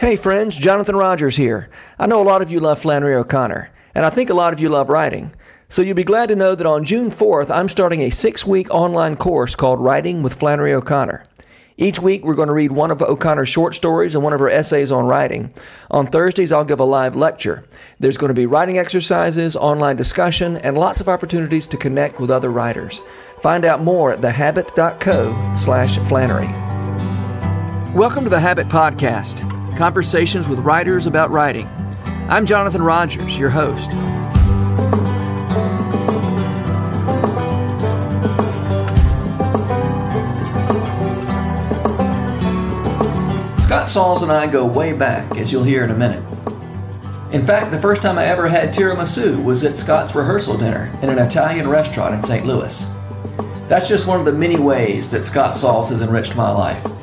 Hey friends, Jonathan Rogers here. I know a lot of you love Flannery O'Connor, and I think a lot of you love writing. So you'll be glad to know that on June 4th, I'm starting a six week online course called Writing with Flannery O'Connor. Each week, we're going to read one of O'Connor's short stories and one of her essays on writing. On Thursdays, I'll give a live lecture. There's going to be writing exercises, online discussion, and lots of opportunities to connect with other writers. Find out more at thehabit.co slash Flannery. Welcome to the Habit Podcast, conversations with writers about writing. I'm Jonathan Rogers, your host. Scott Sauls and I go way back, as you'll hear in a minute. In fact, the first time I ever had tiramisu was at Scott's rehearsal dinner in an Italian restaurant in St. Louis. That's just one of the many ways that Scott Sauls has enriched my life.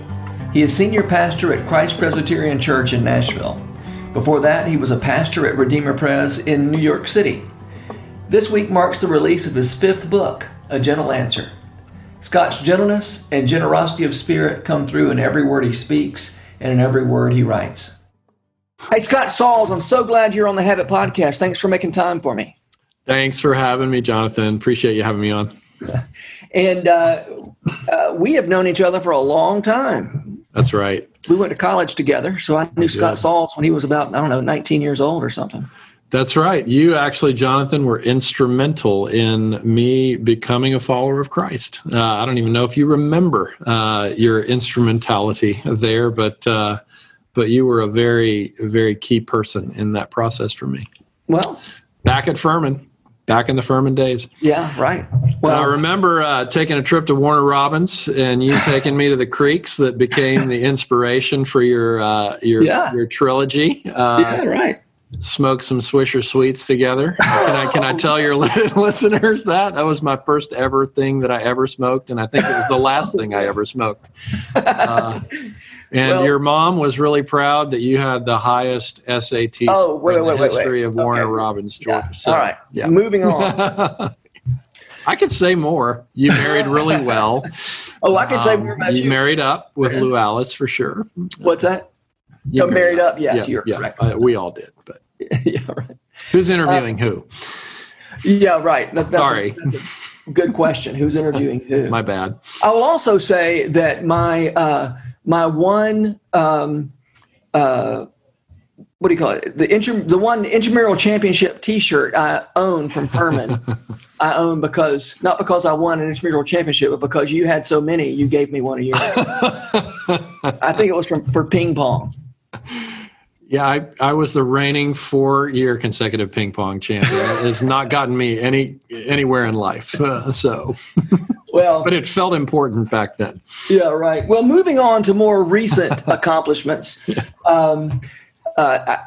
He is senior pastor at Christ Presbyterian Church in Nashville. Before that, he was a pastor at Redeemer Pres in New York City. This week marks the release of his fifth book, A Gentle Answer. Scott's gentleness and generosity of spirit come through in every word he speaks and in every word he writes. Hey, Scott Sauls, I'm so glad you're on the Habit Podcast. Thanks for making time for me. Thanks for having me, Jonathan. Appreciate you having me on. and uh, uh, we have known each other for a long time. That's right. We went to college together, so I knew Scott Sauls when he was about, I don't know, 19 years old or something. That's right. You actually, Jonathan, were instrumental in me becoming a follower of Christ. Uh, I don't even know if you remember uh, your instrumentality there, but uh, but you were a very very key person in that process for me. Well, back at Furman, back in the Furman days. Yeah, right. Well, and I remember uh, taking a trip to Warner Robins and you taking me to the creeks that became the inspiration for your uh, your yeah. your trilogy. Uh, yeah, right smoke some Swisher Sweets together. Can I can I tell your listeners that that was my first ever thing that I ever smoked, and I think it was the last thing I ever smoked. Uh, and well, your mom was really proud that you had the highest SAT oh, wait, in wait, the wait, history of Warner okay. Robins, Georgia. Yeah. So, All right, yeah. moving on. I could say more. You married really well. oh, I could um, say more about you. You married up with Lou Alice for sure. What's that? You married, married up? Yes, yeah, you're yeah, correct. Uh, we all did, but yeah, right. Who's interviewing uh, who? Yeah, right. That, that's Sorry. A, that's a good question. Who's interviewing who? my bad. I will also say that my uh, my one um, uh, what do you call it? The inter- the one intramural championship T-shirt I own from Furman. I own because not because I won an intramural championship, but because you had so many, you gave me one a year. I think it was from for ping pong. Yeah, I, I was the reigning four year consecutive ping pong champion. It has not gotten me any anywhere in life. Uh, so, well, but it felt important back then. Yeah, right. Well, moving on to more recent accomplishments. Yeah. Um, uh,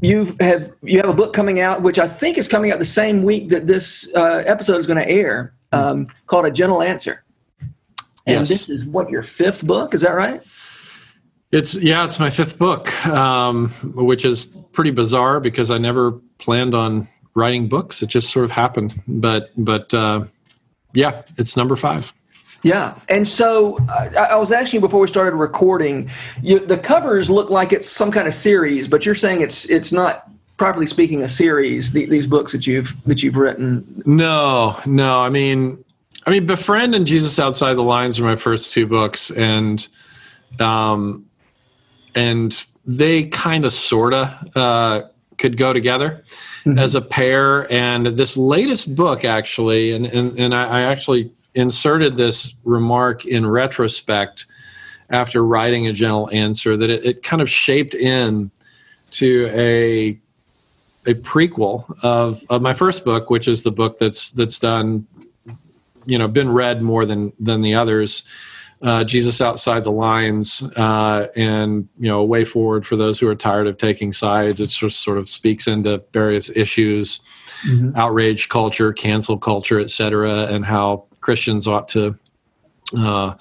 you have you have a book coming out, which I think is coming out the same week that this uh, episode is going to air, um, called "A Gentle Answer." And yes. this is what your fifth book, is that right? It's yeah, it's my fifth book, um, which is pretty bizarre because I never planned on writing books. It just sort of happened. But but uh, yeah, it's number five. Yeah, and so uh, I was asking you before we started recording. You, the covers look like it's some kind of series, but you're saying it's it's not properly speaking a series. The, these books that you've that you've written. No, no. I mean, I mean, Befriend and Jesus Outside the Lines are my first two books, and um, and they kind of sorta uh, could go together mm-hmm. as a pair. And this latest book, actually, and and, and I, I actually inserted this remark in retrospect after writing a gentle answer that it, it kind of shaped in to a a prequel of, of my first book, which is the book that's that's done, you know, been read more than than the others uh, Jesus outside the lines uh, and you know a way forward for those who are tired of taking sides. It just sort of speaks into various issues, mm-hmm. outrage culture, cancel culture, etc., and how Christians ought to uh,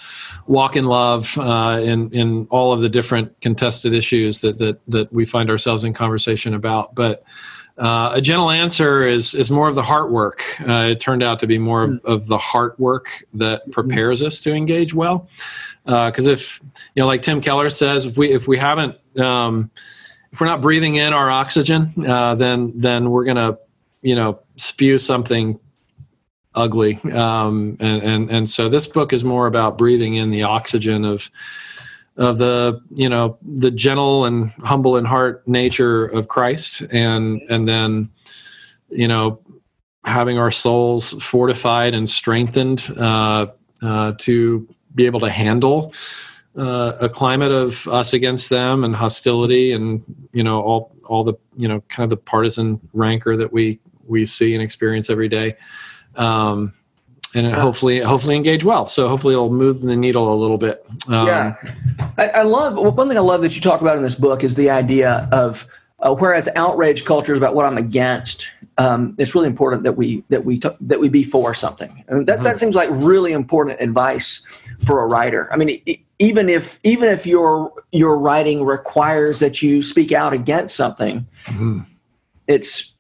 walk in love uh, in in all of the different contested issues that that that we find ourselves in conversation about, but. Uh, a gentle answer is is more of the heart work. Uh, it turned out to be more of, of, the heart work that prepares us to engage well. Because uh, if you know, like Tim Keller says, if we if we haven't um, if we're not breathing in our oxygen, uh, then then we're gonna you know spew something ugly. Um, and, and and so this book is more about breathing in the oxygen of of the you know the gentle and humble in heart nature of Christ, and and then you know having our souls fortified and strengthened uh, uh, to be able to handle uh, a climate of us against them and hostility and you know all all the you know kind of the partisan rancor that we we see and experience every day. Um, and hopefully hopefully engage well so hopefully it'll move the needle a little bit um, yeah I, I, love one thing i love that you talk about in this book is the idea of uh, whereas outrage culture is about what i'm against um, it's really important that we that we t- that we be for something. And that mm-hmm. that seems like really important advice for a writer. I mean, it, even if even if your your writing requires that you speak out against something, mm-hmm. it's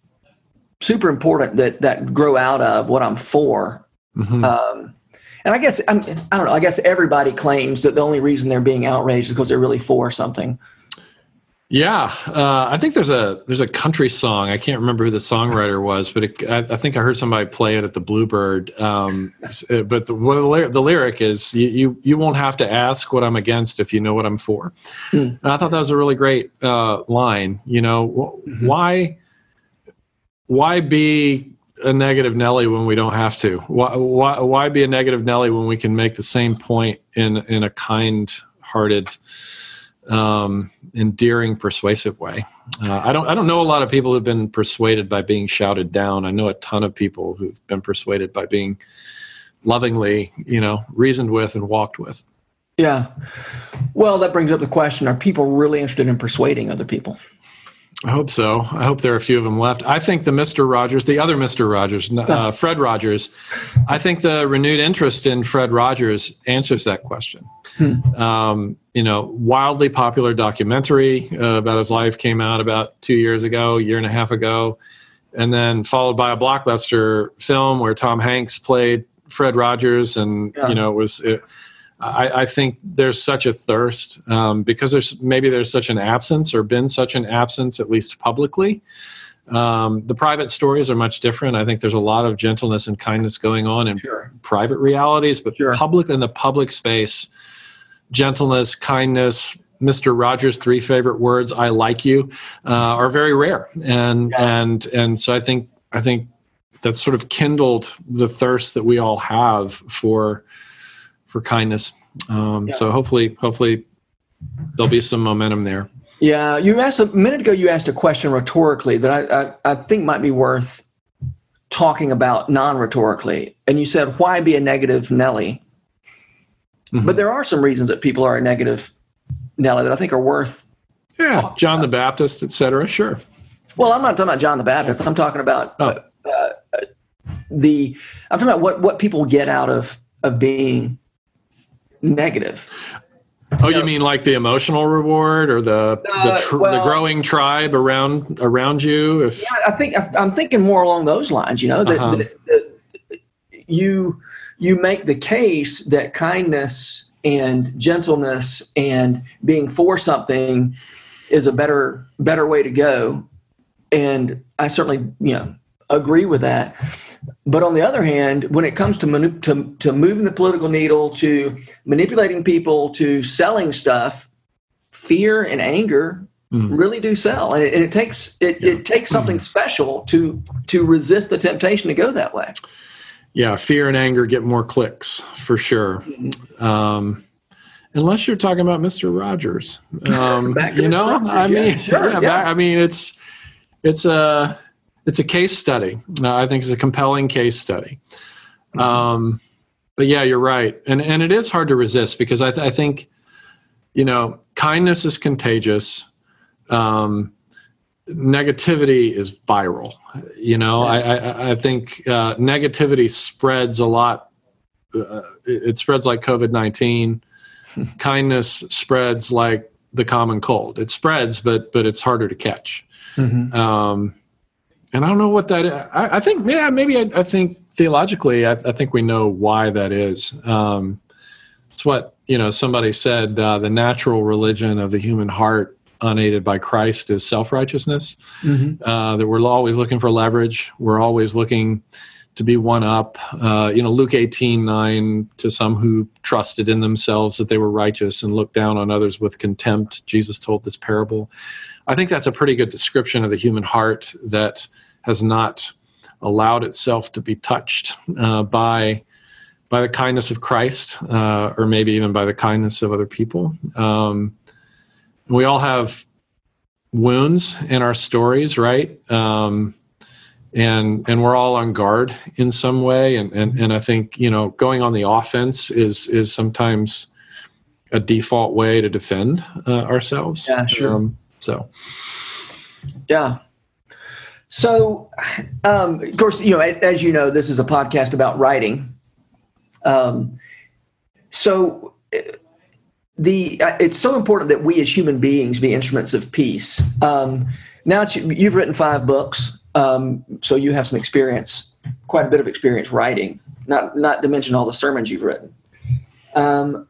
super important that that grow out of what I'm for. Mm-hmm. Um, and I guess I'm, I don't know. I guess everybody claims that the only reason they're being outraged is because they're really for something. Yeah, uh, I think there's a there's a country song. I can't remember who the songwriter was, but it, I, I, think I heard somebody play it at the Bluebird. Um, uh, but the, the, the lyric is you, you, you won't have to ask what I'm against if you know what I'm for. Mm. And I thought that was a really great uh, line. You know, mm-hmm. why why be a negative Nelly when we don't have to? Why, why why be a negative Nelly when we can make the same point in in a kind hearted um, endearing, persuasive way. Uh, I don't. I don't know a lot of people who've been persuaded by being shouted down. I know a ton of people who've been persuaded by being lovingly, you know, reasoned with and walked with. Yeah. Well, that brings up the question: Are people really interested in persuading other people? I hope so. I hope there are a few of them left. I think the Mr. Rogers, the other Mr. Rogers, uh, Fred Rogers, I think the renewed interest in Fred Rogers answers that question. Hmm. Um, you know, wildly popular documentary uh, about his life came out about two years ago, year and a half ago, and then followed by a blockbuster film where Tom Hanks played Fred Rogers, and yeah. you know, it was. It, I, I, think there's such a thirst um, because there's maybe there's such an absence or been such an absence at least publicly. Um, the private stories are much different. I think there's a lot of gentleness and kindness going on in sure. private realities, but sure. public in the public space, gentleness, kindness, Mr. Rogers' three favorite words, "I like you," uh, are very rare, and yeah. and and so I think I think that's sort of kindled the thirst that we all have for for kindness. Um, yeah. So hopefully, hopefully, there'll be some momentum there. Yeah, you asked a minute ago. You asked a question rhetorically that I, I, I think might be worth talking about non-rhetorically, and you said, "Why be a negative Nelly?" Mm-hmm. But there are some reasons that people are a negative Nelly that I think are worth. Yeah, John about. the Baptist, etc. Sure. Well, I'm not talking about John the Baptist. I'm talking about oh. uh, uh, the. I'm talking about what what people get out of of being negative. Oh, you, know, you mean like the emotional reward or the uh, the, tr- well, the, growing tribe around around you? If yeah, I think I'm thinking more along those lines. You know that, uh-huh. that, that you you make the case that kindness and gentleness and being for something is a better better way to go, and I certainly you know agree with that. But on the other hand, when it comes to, manu- to, to moving the political needle, to manipulating people, to selling stuff, fear and anger mm. really do sell, and it, and it takes it, yeah. it takes something mm. special to to resist the temptation to go that way. Yeah, fear and anger get more clicks for sure. Mm-hmm. Um, unless you're talking about Mister Rogers, um, you know, Rogers, I mean, yeah, sure, yeah, yeah. I mean, it's it's a it's a case study. Uh, I think it's a compelling case study. Um, but yeah, you're right, and and it is hard to resist because I, th- I think, you know, kindness is contagious. Um, negativity is viral. You know, I, I, I think uh, negativity spreads a lot. Uh, it, spreads like COVID nineteen. Kindness spreads like the common cold. It spreads, but but it's harder to catch. Mm-hmm. Um, and I don't know what that. I, I think, yeah, maybe I, I think theologically, I, I, think we know why that is. Um, it's what you know somebody said uh, the natural religion of the human heart unaided by christ is self-righteousness mm-hmm. uh, that we're always looking for leverage we're always looking to be one up uh, you know luke 18 9 to some who trusted in themselves that they were righteous and looked down on others with contempt jesus told this parable i think that's a pretty good description of the human heart that has not allowed itself to be touched uh, by by the kindness of Christ, uh, or maybe even by the kindness of other people. Um, we all have wounds in our stories, right? Um, and and we're all on guard in some way. And, and and I think you know going on the offense is is sometimes a default way to defend uh, ourselves. Yeah, sure. Um, so, yeah. So, um, of course, you know, as you know, this is a podcast about writing. Um, so the uh, it's so important that we as human beings be instruments of peace. Um, now you've written five books, um, so you have some experience, quite a bit of experience writing. Not not to mention all the sermons you've written. Um,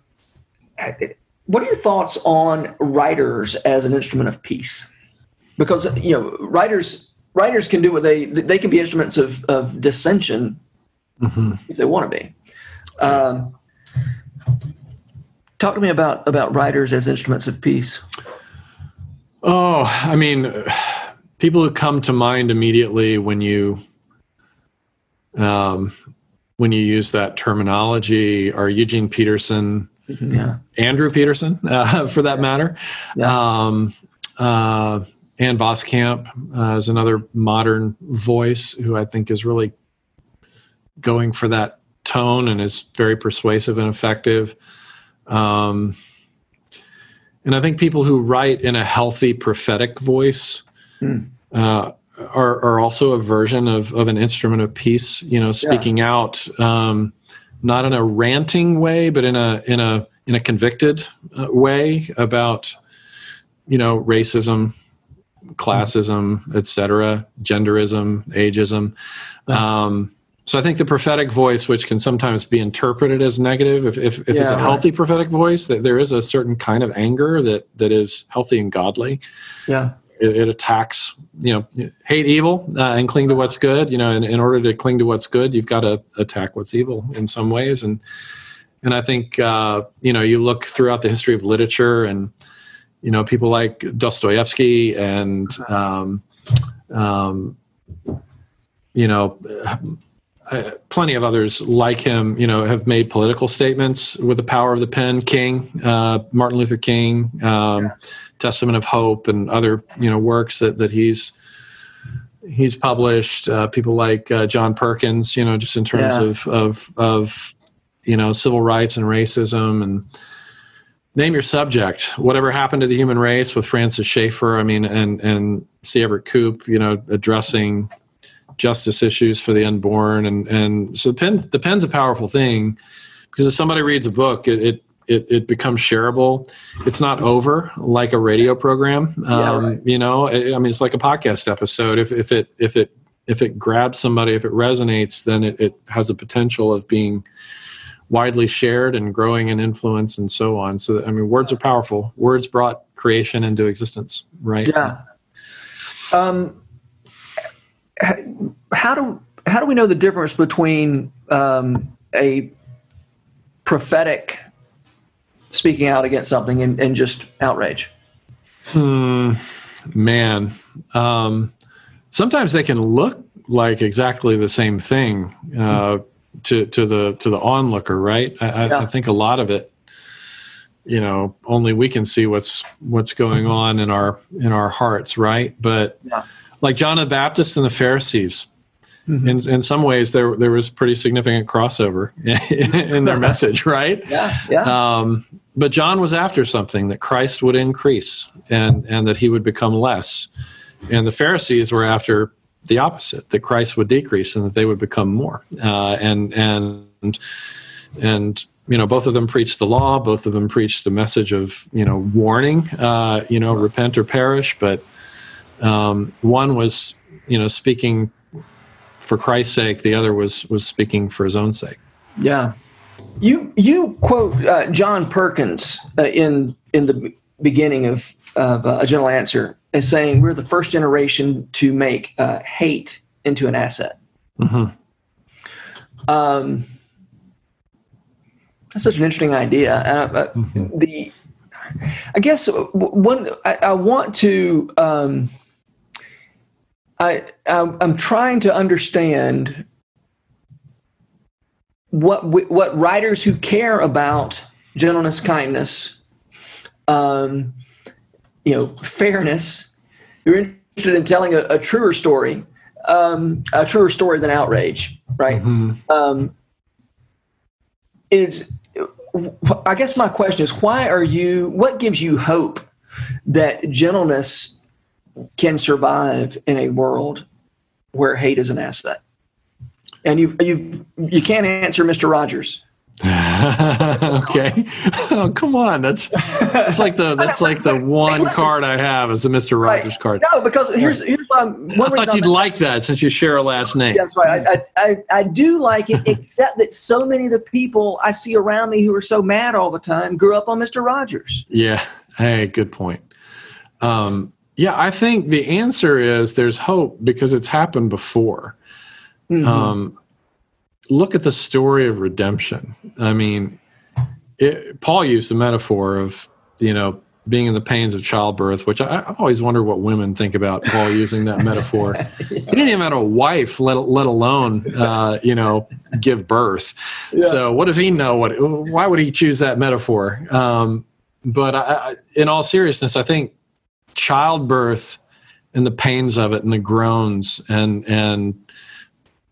what are your thoughts on writers as an instrument of peace? Because you know writers writers can do what they they can be instruments of of dissension mm-hmm. if they want to be. Um, talk to me about about writers as instruments of peace. Oh, I mean, people who come to mind immediately when you um, when you use that terminology are Eugene Peterson. Yeah. Andrew Peterson, uh, for that matter. Yeah. Um, uh, Ann Voskamp uh, is another modern voice who I think is really going for that tone and is very persuasive and effective. Um, and I think people who write in a healthy prophetic voice mm. uh, are, are, also a version of, of an instrument of peace. You know, speaking yeah. out, um, not in a ranting way, but in a in a in a convicted uh, way about you know racism, classism, etc., genderism, ageism. Um, so I think the prophetic voice, which can sometimes be interpreted as negative, if, if, if yeah, it's a healthy prophetic voice, that there is a certain kind of anger that, that is healthy and godly. Yeah. It, it attacks, you know, hate evil uh, and cling to what's good. You know, in, in order to cling to what's good, you've got to attack what's evil in some ways. And, and I think, uh, you know, you look throughout the history of literature and, you know, people like Dostoevsky and, um, um, you know, uh, plenty of others like him, you know, have made political statements with the power of the pen. King, uh, Martin Luther King, um, yeah. Testament of Hope, and other you know works that that he's he's published. Uh, people like uh, John Perkins, you know, just in terms yeah. of of of you know civil rights and racism and name your subject. Whatever happened to the human race with Francis Schaeffer, I mean, and and C. Everett Koop, you know, addressing justice issues for the unborn, and and so the pen the pen's a powerful thing because if somebody reads a book, it, it it, it, becomes shareable. It's not over like a radio program. Um, yeah, right. You know, I, I mean, it's like a podcast episode. If, if it if it if it grabs somebody, if it resonates, then it, it has a potential of being widely shared and growing in influence and so on. So, I mean, words are powerful. Words brought creation into existence, right? Yeah. Um, how do how do we know the difference between um, a prophetic speaking out against something and, and just outrage? Hmm, man, um, sometimes they can look like exactly the same thing uh, to to the to the onlooker, right? I, yeah. I, think a lot of it, you know, only we can see what's what's going on in our in our hearts, right? But yeah like John the Baptist and the Pharisees. Mm-hmm. In, in some ways, there there was pretty significant crossover in their message, right? Yeah, yeah. Um, but John was after something that Christ would increase and and that he would become less, and the Pharisees were after the opposite that Christ would decrease and that they would become more. Uh, and and and you know both of them preached the law, both of them preached the message of you know warning, uh, you know repent or perish, but um, one was, you know, speaking for Christ's sake. The other was was speaking for his own sake. Yeah. You you quote uh, John Perkins uh, in in the beginning of, of uh, a gentle answer as saying we're the first generation to make uh, hate into an asset. Mm-hmm. Um, that's such an interesting idea. Uh, mm-hmm. The I guess one I, I want to. Um, I, I I'm trying to understand what what writers who care about gentleness, kindness, um, you know, fairness, who are interested in telling a, a truer story, um, a truer story than outrage, right? Mm-hmm. Um, is I guess my question is why are you? What gives you hope that gentleness can survive in a world where hate is an asset? and you you you can't answer Mr. Rogers. okay. Oh, come on. That's that's like the that's like the one hey, card I have is the Mr. Rogers right. card. No, because here's here's why one I thought you'd like that since you share a last name. That's right. I, I, I do like it, except that so many of the people I see around me who are so mad all the time grew up on Mr. Rogers. Yeah. Hey, good point. Um, yeah, I think the answer is there's hope because it's happened before. Mm-hmm. Um, look at the story of redemption. I mean, it, Paul used the metaphor of you know being in the pains of childbirth, which I, I always wonder what women think about Paul using that metaphor. yeah. He didn't even have a wife, let let alone uh, you know give birth. Yeah. So what does he know? What why would he choose that metaphor? Um, but I, in all seriousness, I think childbirth and the pains of it and the groans and and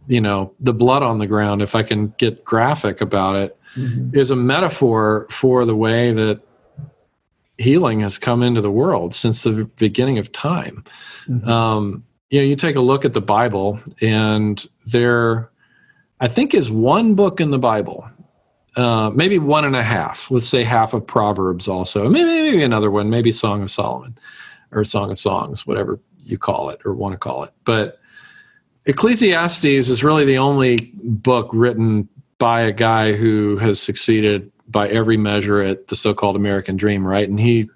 you know the blood on the ground if i can get graphic about it, mm-hmm. is a metaphor for the way that healing has come into the world since the beginning of time mm-hmm. um, you know you take a look at the bible and there i think is one book in the bible uh, maybe one and a half let's say half of proverbs also maybe, maybe another one maybe song of solomon or song of songs whatever you call it or want to call it but Ecclesiastes is really the only book written by a guy who has succeeded by every measure at the so-called American dream, right? And he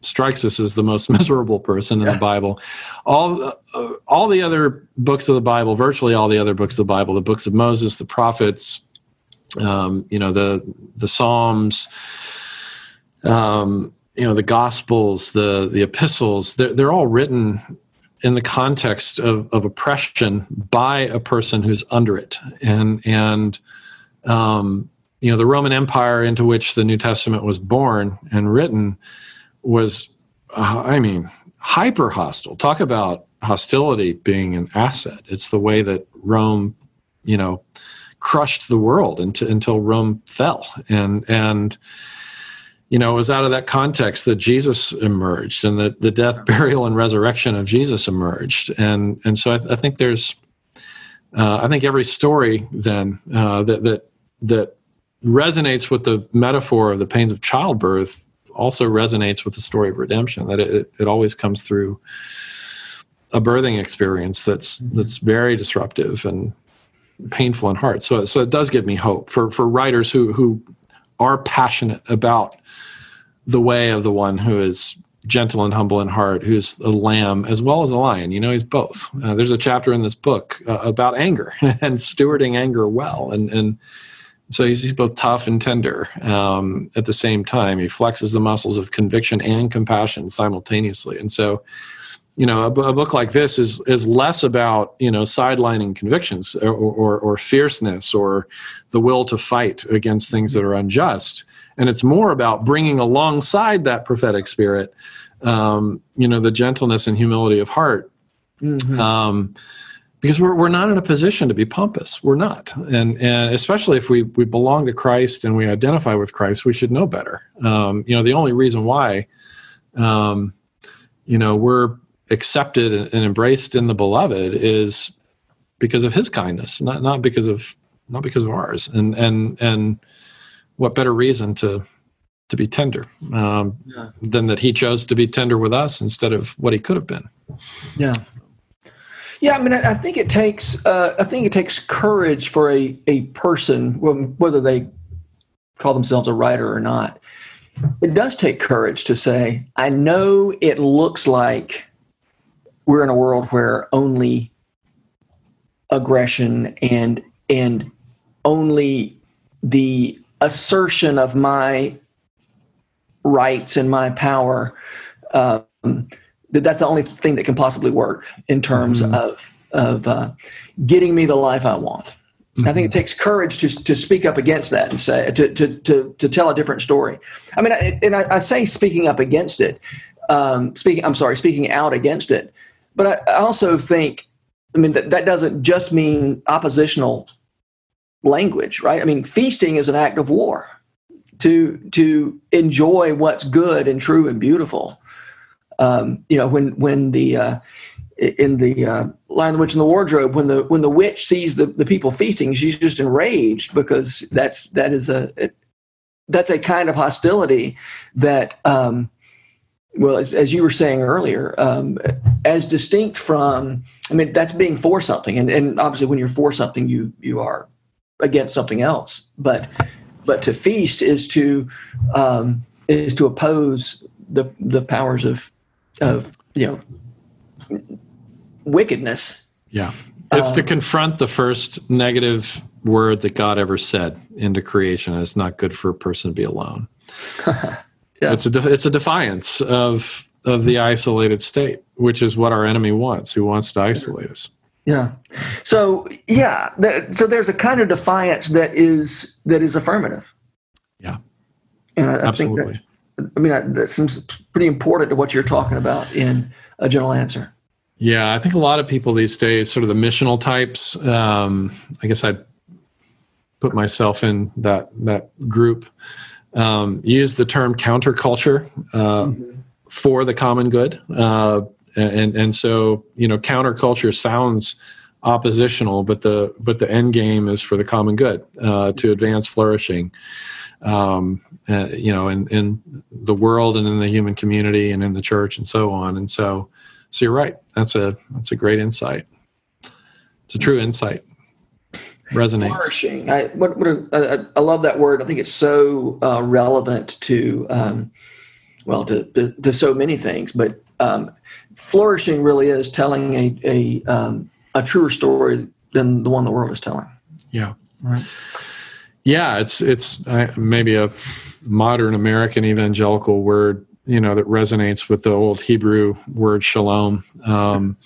strikes us as the most miserable person in yeah. the Bible. All uh, all the other books of the Bible, virtually all the other books of the Bible, the books of Moses, the prophets, um, you know, the the Psalms, um, you know, the Gospels, the the epistles, they're, they're all written in the context of, of oppression by a person who's under it. And and um, you know the roman empire into which the new testament was born and written was uh, i mean hyper hostile. Talk about hostility being an asset. It's the way that rome you know crushed the world until, until rome fell. And and you know, it was out of that context that Jesus emerged and that the death, burial, and resurrection of Jesus emerged. And and so I, I think there's, uh, I think every story then uh, that that that resonates with the metaphor of the pains of childbirth also resonates with the story of redemption. That it it always comes through a birthing experience that's mm-hmm. that's very disruptive and painful in heart. So so it does give me hope for for writers who who are passionate about the way of the one who is gentle and humble in heart, who's a lamb as well as a lion. You know, he's both. Uh, there's a chapter in this book uh, about anger and stewarding anger well, and and so he's, he's both tough and tender um, at the same time. He flexes the muscles of conviction and compassion simultaneously, and so. You know, a, a book like this is is less about you know sidelining convictions or, or, or fierceness or the will to fight against things that are unjust, and it's more about bringing alongside that prophetic spirit um, you know the gentleness and humility of heart. Mm-hmm. um, because we're, we're not in a position to be pompous. We're not. And and especially if we we belong to christ and we identify with christ we should know better. Um, you know the only reason why um, you know we're accepted and embraced in the beloved is because of his kindness not not because of not because of ours. And and and what better reason to to be tender um, yeah. than that he chose to be tender with us instead of what he could have been. Yeah. Yeah i mean i, think it takes uh, i think it takes courage for a, a person whether they call themselves a writer or not, it does take courage to say, I know it looks like we're in a world where only aggression and and only the assertion of my rights and my power um, that that's the only thing that can possibly work in terms mm-hmm. of of uh, getting me the life I want. Mm-hmm. I think it mm-hmm. takes courage to to speak up against that and say to to to, to tell a different story. I mean, I, and I, I, say speaking up against it. Um, speaking, I'm sorry, speaking out against it. But I, also think, I mean, that that doesn't just mean oppositional language, right? I mean, feasting is an act of war. To to enjoy what's good and true and beautiful. Um, you know, when when the uh, in the uh, Lion, the Witch, and the Wardrobe, when the when the witch sees the, the people feasting, she's just enraged because that's that is a it, that's a kind of hostility that um, well, as, as you were saying earlier, um, as distinct from, I mean, that's being for something, and, and obviously, when you're for something, you you are against something else. But but to feast is to um, is to oppose the the powers of of you know wickedness. Yeah, it's um, to confront the first negative word that God ever said into creation. It's not good for a person to be alone. yeah. It's a de- it's a defiance of of the isolated state, which is what our enemy wants. Who wants to isolate us? Yeah. So yeah, so there's a kind of defiance that is that is affirmative. Yeah. And I, I Absolutely. think that, I mean that seems pretty important to what you're talking about in a gentle answer. Yeah, I think a lot of people these days, sort of the missional types. Um, I guess I'd put myself in that that group. Um, use the term counterculture uh, mm-hmm. for the common good. Uh, and and so you know counterculture sounds oppositional, but the but the end game is for the common good uh, to advance flourishing. Um, uh, you know, in in the world and in the human community and in the church and so on. And so, so you're right. That's a that's a great insight. It's a true insight. Resonates. Flourishing. I, what, what a, I love that word. I think it's so uh, relevant to, um, well, to, to, to so many things. But um, flourishing really is telling a a, um, a truer story than the one the world is telling. Yeah. Right. Yeah, it's it's uh, maybe a modern American evangelical word, you know, that resonates with the old Hebrew word shalom. Um,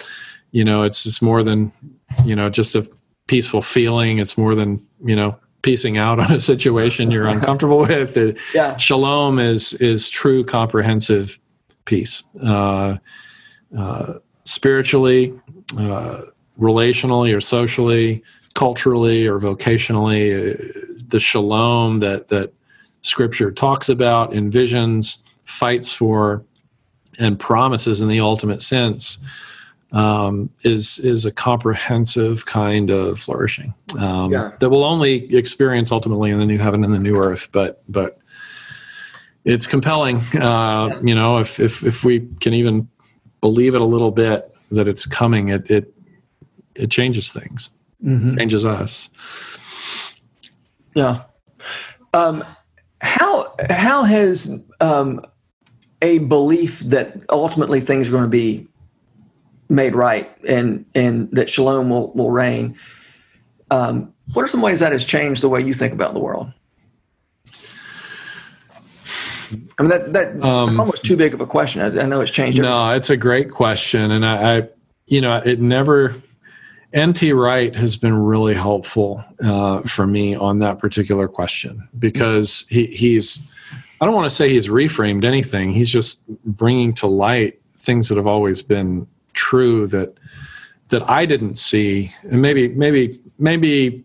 you know, it's it's more than you know just a peaceful feeling. It's more than you know piecing out on a situation you're uncomfortable with. The, yeah. Shalom is is true comprehensive peace. Uh, uh, spiritually, uh, relationally, or socially, culturally, or vocationally. Uh, the shalom that that Scripture talks about, envisions, fights for, and promises in the ultimate sense. Um, is is a comprehensive kind of flourishing um, yeah. that we'll only experience ultimately in the new heaven and the new earth. But but it's compelling. Uh, yeah. You know, if if if we can even believe it a little bit that it's coming, it it it changes things, mm-hmm. changes us. Yeah. Um, how how has um, a belief that ultimately things are going to be made right and and that shalom will will reign? Um, what are some ways that has changed the way you think about the world? I mean, that, that um, that's almost too big of a question. I, I know it's changed. Everything. No, it's a great question. And I, I, you know, it never, N.T. Wright has been really helpful uh, for me on that particular question because he, he's, I don't want to say he's reframed anything. He's just bringing to light things that have always been true that, that I didn't see. And maybe, maybe, maybe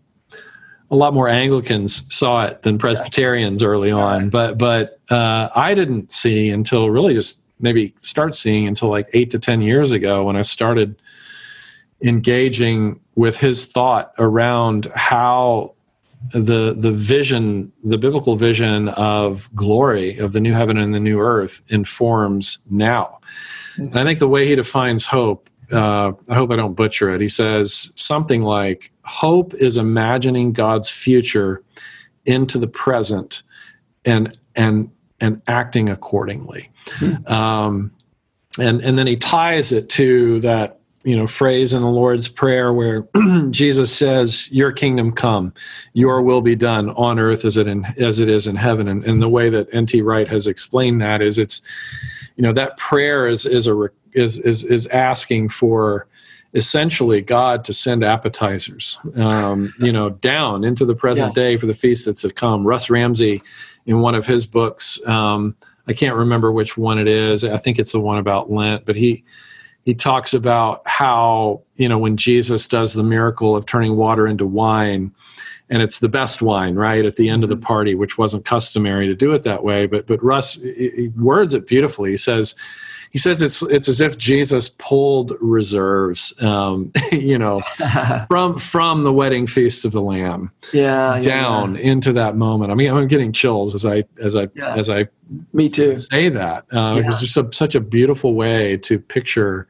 a lot more Anglicans saw it than Presbyterians early on, but but uh, I didn't see until really just maybe start seeing until like eight to ten years ago when I started engaging with his thought around how the the vision, the biblical vision of glory of the new heaven and the new earth informs now. And I think the way he defines hope uh, I hope I don't butcher it. He says something like, Hope is imagining God's future into the present and and and acting accordingly. Um, and and then he ties it to that you know phrase in the Lord's prayer where Jesus says, "Your kingdom come, your will be done on earth as it in as it is in heaven." And, and the way that N.T. Wright has explained that is it's you know that prayer is is a is is is asking for essentially God to send appetizers, um, you know, down into the present yeah. day for the feast that's to come. Russ Ramsey, in one of his books, um, I can't remember which one it is. I think it's the one about Lent, but he he talks about how you know when Jesus does the miracle of turning water into wine, and it's the best wine, right, at the end of the mm-hmm. party, which wasn't customary to do it that way. But but Russ he words it beautifully. He says he says it's it's as if Jesus pulled reserves, um, you know, from from the wedding feast of the Lamb, yeah, down yeah. into that moment. I mean, I'm getting chills as I as I yeah. as I me too say that. Uh, It's just a, such a beautiful way to picture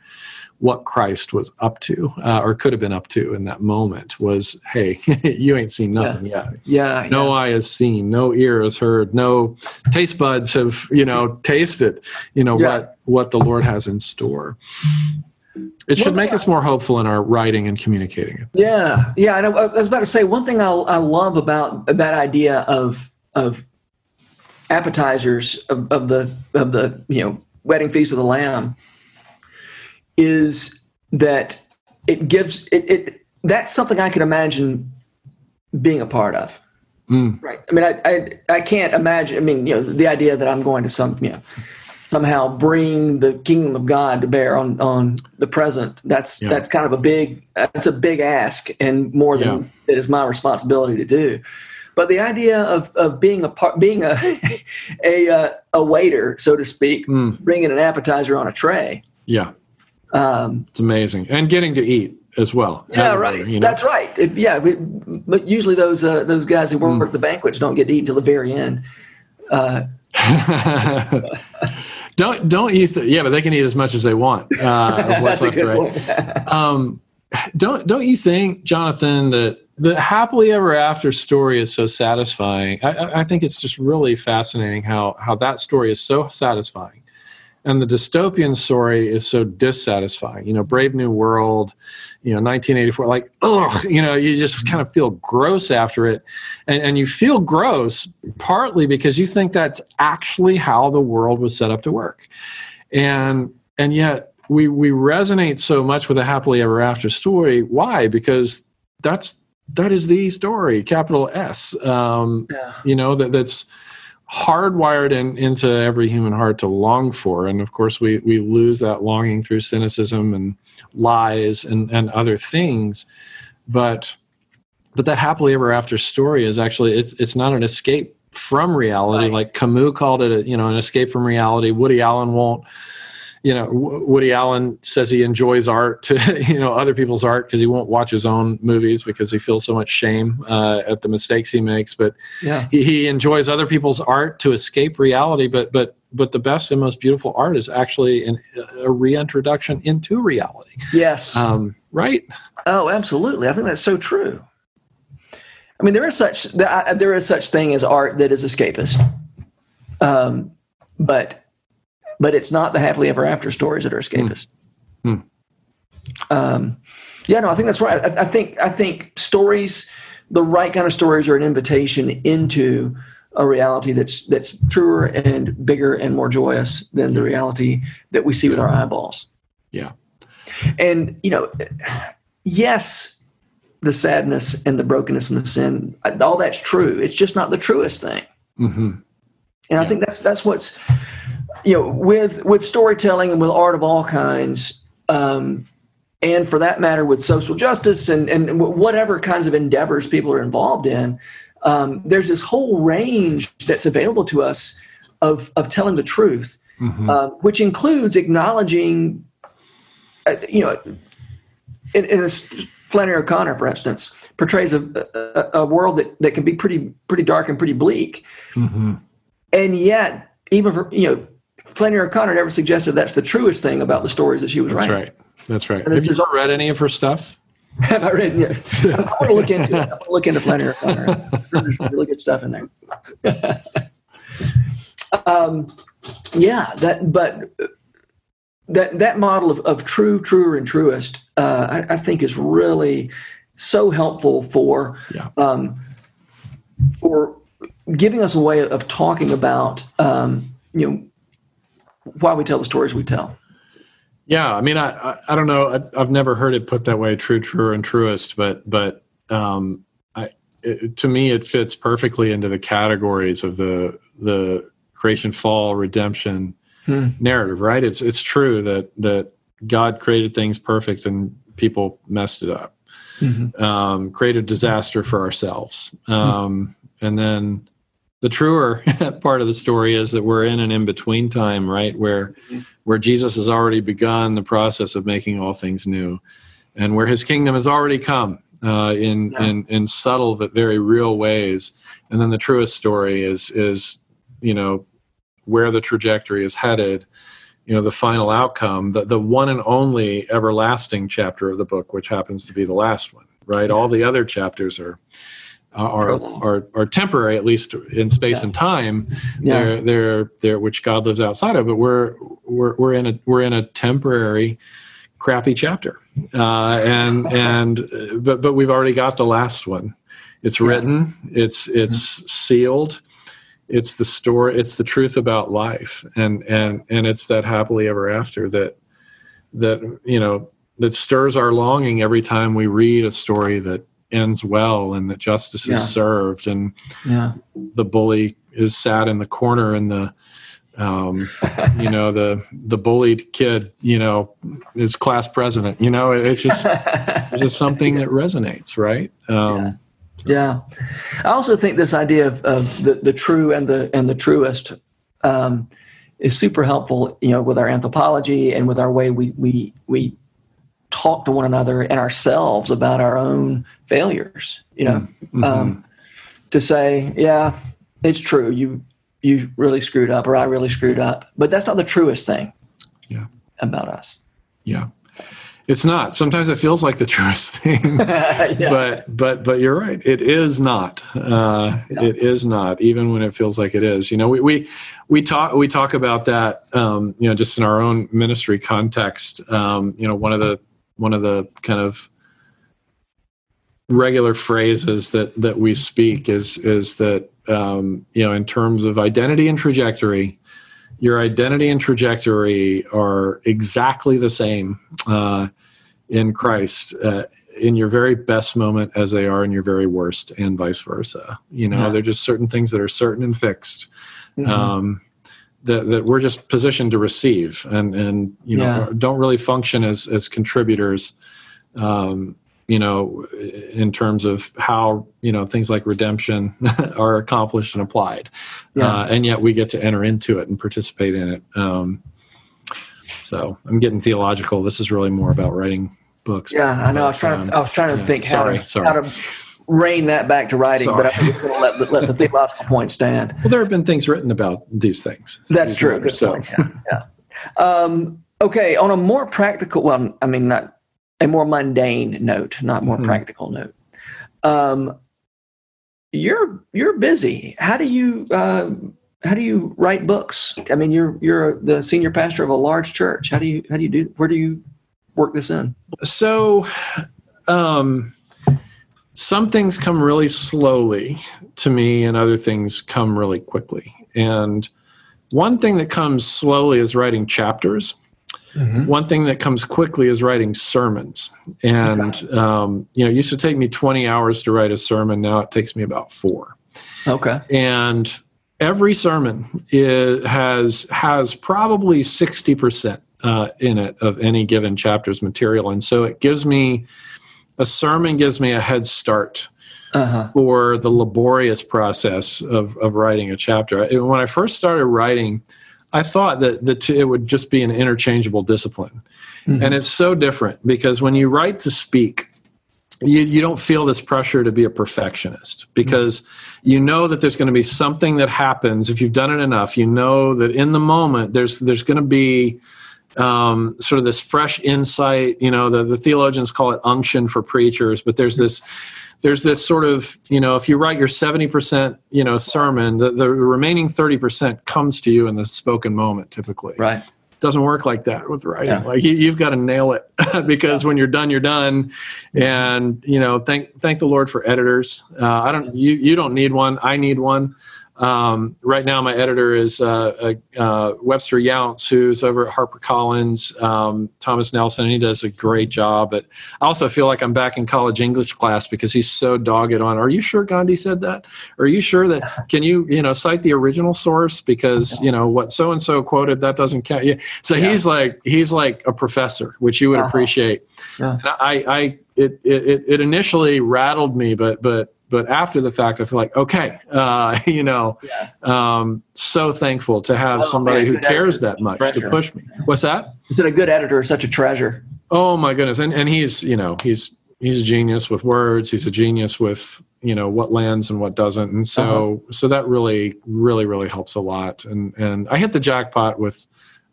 what Christ was up to, uh, or could have been up to in that moment, was, "Hey, you ain't seen nothing yeah. yet. Yeah, no yeah. eye has seen, no ear has heard, no taste buds have, you know, tasted, you know, yeah. what what the Lord has in store." It should make us more hopeful in our writing and communicating. It. Yeah, yeah. I, I was about to say one thing I, I love about that idea of of appetizers of, of the of the you know wedding feast of the Lamb is that it gives it, it that's something I can imagine being a part of. Mm. Right. I mean, I, I, I can't imagine. I mean, you know, the idea that I'm going to some, you know, somehow bring the kingdom of God to bear on on the present. That's yeah. that's kind of a big that's a big ask, and more than yeah. it is my responsibility to do. But the idea of, of being a part, being a a uh, a waiter, so to speak, mm. bringing an appetizer on a tray. Yeah. Um, it's amazing, and getting to eat as well. Yeah, right. you know? That's right. If, yeah, we, but usually those uh, those guys who work mm. the banquets don't get to eat until the very end. Uh, don't don't you? Th- yeah, but they can eat as much as they want. Uh, what's left, right? um, don't don't you think, Jonathan, that the happily ever after story is so satisfying? I, I think it's just really fascinating how how that story is so satisfying and the dystopian story is so dissatisfying. You know brave new world you know 1984 like ugh you know you just kind of feel gross after it. And, and you feel gross partly because you think that's actually how the world was set up to work. And and yet we we resonate so much with a happily ever after story. Why? Because that's that is the story capital s um, yeah. you know that that's hardwired in, into every human heart to long for. And of course, we, we lose that longing through cynicism and lies and, and other things. But but that happily ever after story is actually it's it's not an escape from reality. Right. Like Camus called it, a, you know, an escape from reality. Woody Allen won't you know woody allen says he enjoys art to you know other people's art because he won't watch his own movies because he feels so much shame uh, at the mistakes he makes but yeah. he, he enjoys other people's art to escape reality but but but the best and most beautiful art is actually an, a reintroduction into reality. Yes. Um, right? Oh absolutely. I think that's so true. I mean there is such there is such thing as art that is escapist. Um, but but it's not the happily ever after stories that are escapist. Mm. Um, yeah, no, I think that's right. I, I, think I think stories, the right kind of stories, are an invitation into a reality that's that's truer and bigger and more joyous than the reality that we see with our eyeballs. Yeah, and you know, yes, the sadness and the brokenness and the sin, all that's true. It's just not the truest thing. Mm-hmm. And yeah. I think that's that's what's you know, with with storytelling and with art of all kinds, um, and for that matter, with social justice and and whatever kinds of endeavors people are involved in, um, there's this whole range that's available to us of of telling the truth, mm-hmm. uh, which includes acknowledging, uh, you know, in, in a, Flannery O'Connor, for instance, portrays a, a, a, world that, that can be pretty pretty dark and pretty bleak, mm-hmm. and yet even for you know Flannery O'Connor never suggested that's the truest thing about the stories that she was that's writing. That's right. That's right. Have you ever read any of her stuff? Have I read? Yeah. I want to look into it. I want to look into Flannery O'Connor. There's some really good stuff in there. Um, yeah, that but that that model of, of true, truer, and truest, uh, I, I, think is really so helpful for yeah. um, for giving us a way of talking about um, you know why we tell the stories we tell. Yeah, I mean, I I, I don't know. I, have never heard it put that way, true, truer, and truest. But but um, I, it, to me, it fits perfectly into the categories of the the creation, fall, redemption hmm. narrative. Right? It's it's true that that God created things perfect and people messed it up. Mm-hmm. Um, created disaster for ourselves. Hmm. Um, and then the truer part of the story is that we're in an in between time, right? Where mm-hmm. where Jesus has already begun the process of making all things new, and where His kingdom has already come uh, in yeah. in in subtle but very real ways. And then the truest story is is you know where the trajectory is headed. You know the final outcome, the the one and only everlasting chapter of the book, which happens to be the last one. Right, yeah. all the other chapters are are, are are temporary at least in space yes. and time yeah. they're they're they're which god lives outside of but we're we're we're in a we're in a temporary crappy chapter uh, and and but but we've already got the last one it's yeah. written it's it's mm-hmm. sealed it's the story it's the truth about life and and and it's that happily ever after that that you know that stirs our longing every time we read a story that ends well and that justice yeah. is served and yeah. the bully is sat in the corner and the um, you know the the bullied kid you know is class president you know it's just it's just something that resonates right um, yeah. yeah. i also think this idea of, of the, the true and the and the truest um, is super helpful you know with our anthropology and with our way we we we talk to one another and ourselves about our own failures you know? Mm-hmm. um, to say yeah it's true you you really screwed up or i really screwed up. But that's not the truest thing yeah. about us. Yeah. It's not. Sometimes it feels like the truest thing. Yeah. but but but you're right. It is not. Uh, no. it is not even when it feels like it is. You know we we, we talk we talk about that um, you know just in our own ministry context. Um, you know one of the one of the kind of regular phrases that that we speak is is that um, you know in terms of identity and trajectory your identity and trajectory are exactly the same uh, in christ uh, in your very best moment as they are in your very worst and vice versa you know yeah. they're just certain things that are certain and fixed mm-hmm. um, that, that we're just positioned to receive and and you know yeah. don't really function as as contributors um, you know in terms of how you know things like redemption are accomplished and applied yeah. uh, and yet we get to enter into it and participate in it um, so i'm getting theological this is really more about writing books yeah i know i was trying to i was trying to yeah, think sorry, how, to, sorry. how to rein that back to writing, Sorry. but I'm just going to let, let the theological point stand. Well, there have been things written about these things. That's these true. Matters, so. yeah. yeah. Um, okay, on a more practical, well, I mean, not a more mundane note, not more mm-hmm. practical note. Um, you're you're busy. How do you uh, how do you write books? I mean, you're you're the senior pastor of a large church. How do you how do you do? Where do you work this in? So, um, some things come really slowly to me and other things come really quickly. And one thing that comes slowly is writing chapters. Mm-hmm. one thing that comes quickly is writing sermons. And okay. um, you know it used to take me 20 hours to write a sermon. Now it takes me about four. Okay. And every sermon is, has has probably 60% uh, in it of any given chapter's material. And so it gives me a sermon gives me a head start uh-huh. for the laborious process of, of writing a chapter. When I first started writing, I thought that, that it would just be an interchangeable discipline. Mm-hmm. And it's so different because when you write to speak, you, you don't feel this pressure to be a perfectionist because mm-hmm. you know that there's going to be something that happens if you've done it enough you know that in the moment there's there's going to be um, sort of this fresh insight. You know, the, the theologians call it unction for preachers, but there's this there's this sort of you know if you write your 70% you know sermon the, the remaining 30% comes to you in the spoken moment typically Right. doesn't work like that with writing. Yeah. Like you, you've got to nail it because when you're done, you're done. And you know, thank thank the Lord for editors. Uh, I don't you you don't need one. I need one. Um, right now, my editor is uh, uh, uh, Webster Younce, who's over at HarperCollins. Um, Thomas Nelson, and he does a great job. But I also feel like I'm back in college English class because he's so dogged on. Are you sure Gandhi said that? Are you sure that? Can you you know cite the original source because you know what so and so quoted that doesn't count. Yeah. So Yeah. he's like he's like a professor, which you would Uh-huh. appreciate. Yeah. And I, I it, it it initially rattled me, but but but after the fact, I feel like okay, uh, you know, Yeah. um, so thankful to have somebody who cares that much to push me. What's that? Is it a good editor? Such a treasure. Oh my goodness! And and he's you know he's he's a genius with words. He's a genius with you know what lands and what doesn't. And so Uh-huh. so that really really really helps a lot. And and I hit the jackpot with.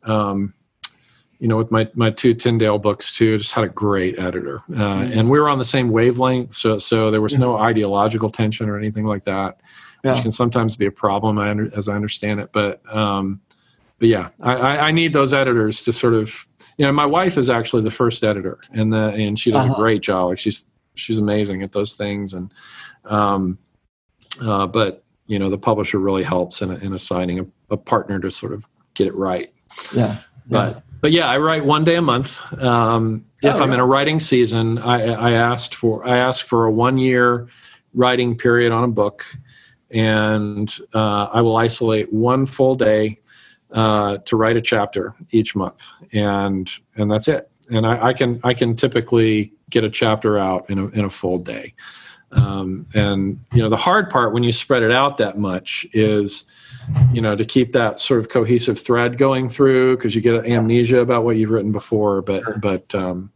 Um, you know, with my my two Tyndale books too, just had a great editor, uh, Mm-hmm. and we were on the same wavelength, so so there was no ideological tension or anything like that, Yeah. which can sometimes be a problem, I under, as I understand it. But um, but yeah, I, I, I need those editors to sort of, you know, my wife is actually the first editor, and the and she does Uh-huh. a great job. Like she's she's amazing at those things, and um, uh, but you know, the publisher really helps in, in assigning a, a partner to sort of get it right. Yeah. But but yeah, I write one day a month. Um, if Oh, I'm in a writing season, I, I asked for I ask for a one year writing period on a book, and uh, I will isolate one full day uh, to write a chapter each month, and and that's it. And I, I can I can typically get a chapter out in a in a full day. Um, and you know the hard part when you spread it out that much is you know to keep that sort of cohesive thread going through because you get amnesia about what you've written before but but um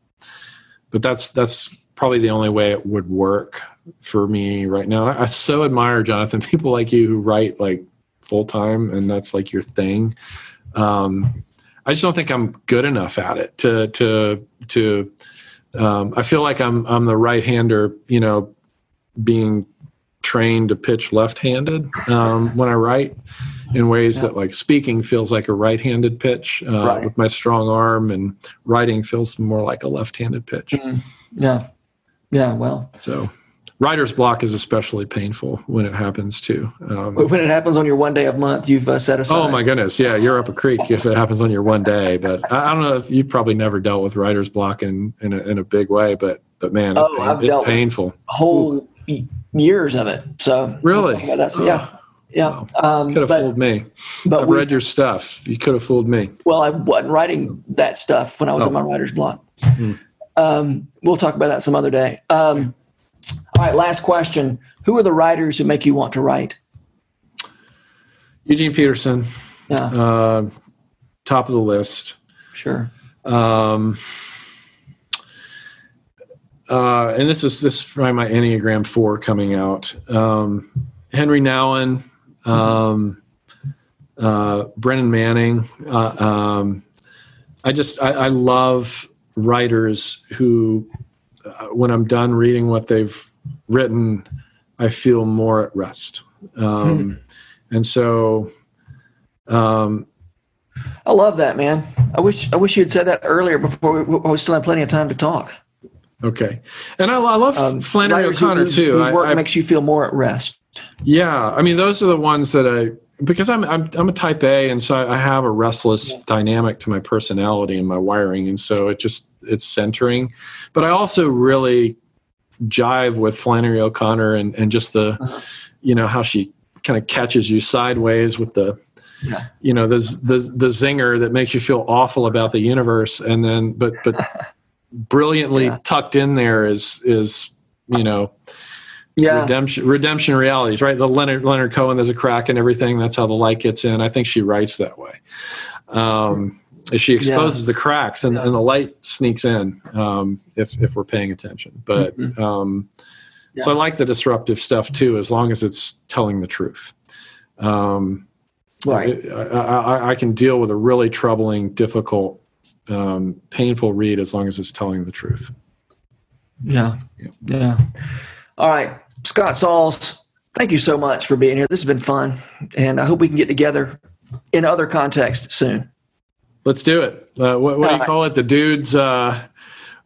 but that's that's probably the only way it would work for me right now. I, I so admire jonathan people like you who write like full time and that's like your thing. Um i just don't think i'm good enough at it to to to um i feel like i'm i'm the right hander you know being trained to pitch left-handed um, when I write in ways that like speaking feels like a right-handed pitch uh, Right. with my strong arm and writing feels more like a left-handed pitch. Yeah. Yeah. Well, So writer's block is especially painful when it happens too. Um, when it happens on your one day of month, you've uh, set aside. oh my goodness. Yeah. You're up a creek if it happens on your one day, but I, I don't know if you've probably never dealt with writer's block in, in a, in a big way, but, but man, it's, Oh, pain- it's painful. Whole y- years of it. So Really? Yeah, that's yeah. Yeah. Um, Could have fooled me. but I've we, read your stuff. You could have fooled me. well, I wasn't writing that stuff when I was Oh. in my writer's block. Hmm. Um, we'll talk about that some other day. Um, all right. Last question. Who are the writers who make you want to write? Eugene Peterson, Yeah. uh, top of the list. Sure. Um, uh, and this is this is probably my Enneagram Four coming out. Um, Henri Nouwen, um, uh, Brennan Manning. Uh, um, I just I, I love writers who, uh, when I'm done reading what they've written, I feel more at rest. Um, and so, um, I love that, man. I wish I wish you had said that earlier before we, we still had plenty of time to talk. Okay, and I, I love Um, Flannery O'Connor whose, too. Whose work I- makes you feel more at rest. yeah, I mean those are the ones that I because I'm I'm I'm a Type A, and so I have a restless dynamic to my personality and my wiring, and so it just it's centering. But I also really jive with Flannery O'Connor and and just the Uh-huh. you know how she kind of catches you sideways with the Yeah. you know the the the zinger that makes you feel awful about the universe, and then but but brilliantly Yeah. tucked in there is is you know Yeah. redemption redemption realities right the leonard leonard cohen there's a crack in everything that's how the light gets in i think she writes that way um she exposes the cracks and, Yeah. and the light sneaks in um if if we're paying attention but Mhm. um so i like the disruptive stuff too as long as it's telling the truth um Right. I, I, I can deal with a really troubling difficult um painful read as long as it's telling the truth Yeah. Yeah. Yeah. All right, Scott Sauls, thank you so much for being here. This has been fun, and I hope we can get together in other contexts soon. Let's do it. Uh, what, what do you right. call it? The dudes. Uh,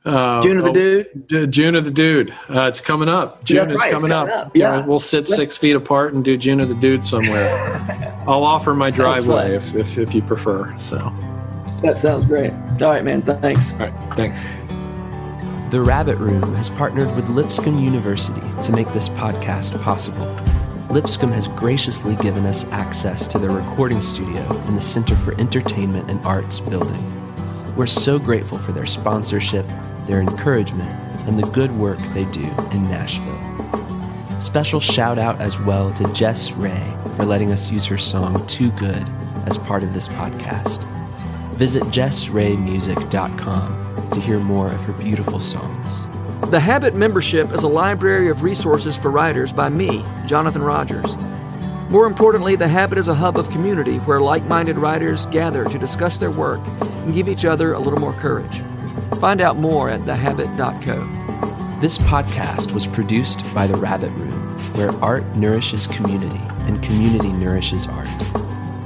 uh, June of the oh, dude. June of the dude. Uh, it's coming up. June is right, coming, coming, up. up. Yeah. we'll sit Let's, six feet apart and do June of the dude somewhere. I'll offer my driveway if, if, if you prefer. So that sounds great. All right, man. Thanks. All right. Thanks. The Rabbit Room has partnered with Lipscomb University to make this podcast possible. Lipscomb has graciously given us access to their recording studio in the Center for Entertainment and Arts building. We're so grateful for their sponsorship their encouragement, and the good work they do in Nashville. Special shout out as well to Jess Ray for letting us use her song Too Good as part of this podcast. Visit jessraymusic.com to hear more of her beautiful songs. The Habit membership is a library of resources for writers by me, Jonathan Rogers. More importantly, The Habit is a hub of community where like minded writers gather to discuss their work and give each other a little more courage. Find out more at thehabit.co. This podcast was produced by The Rabbit Room, where art nourishes community and community nourishes art.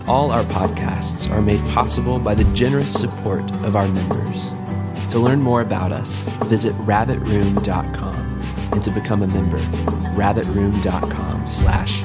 All our podcasts are made possible by the generous support of our members. To learn more about us, visit rabbitroom.com and to become a member, rabbitroom.com slash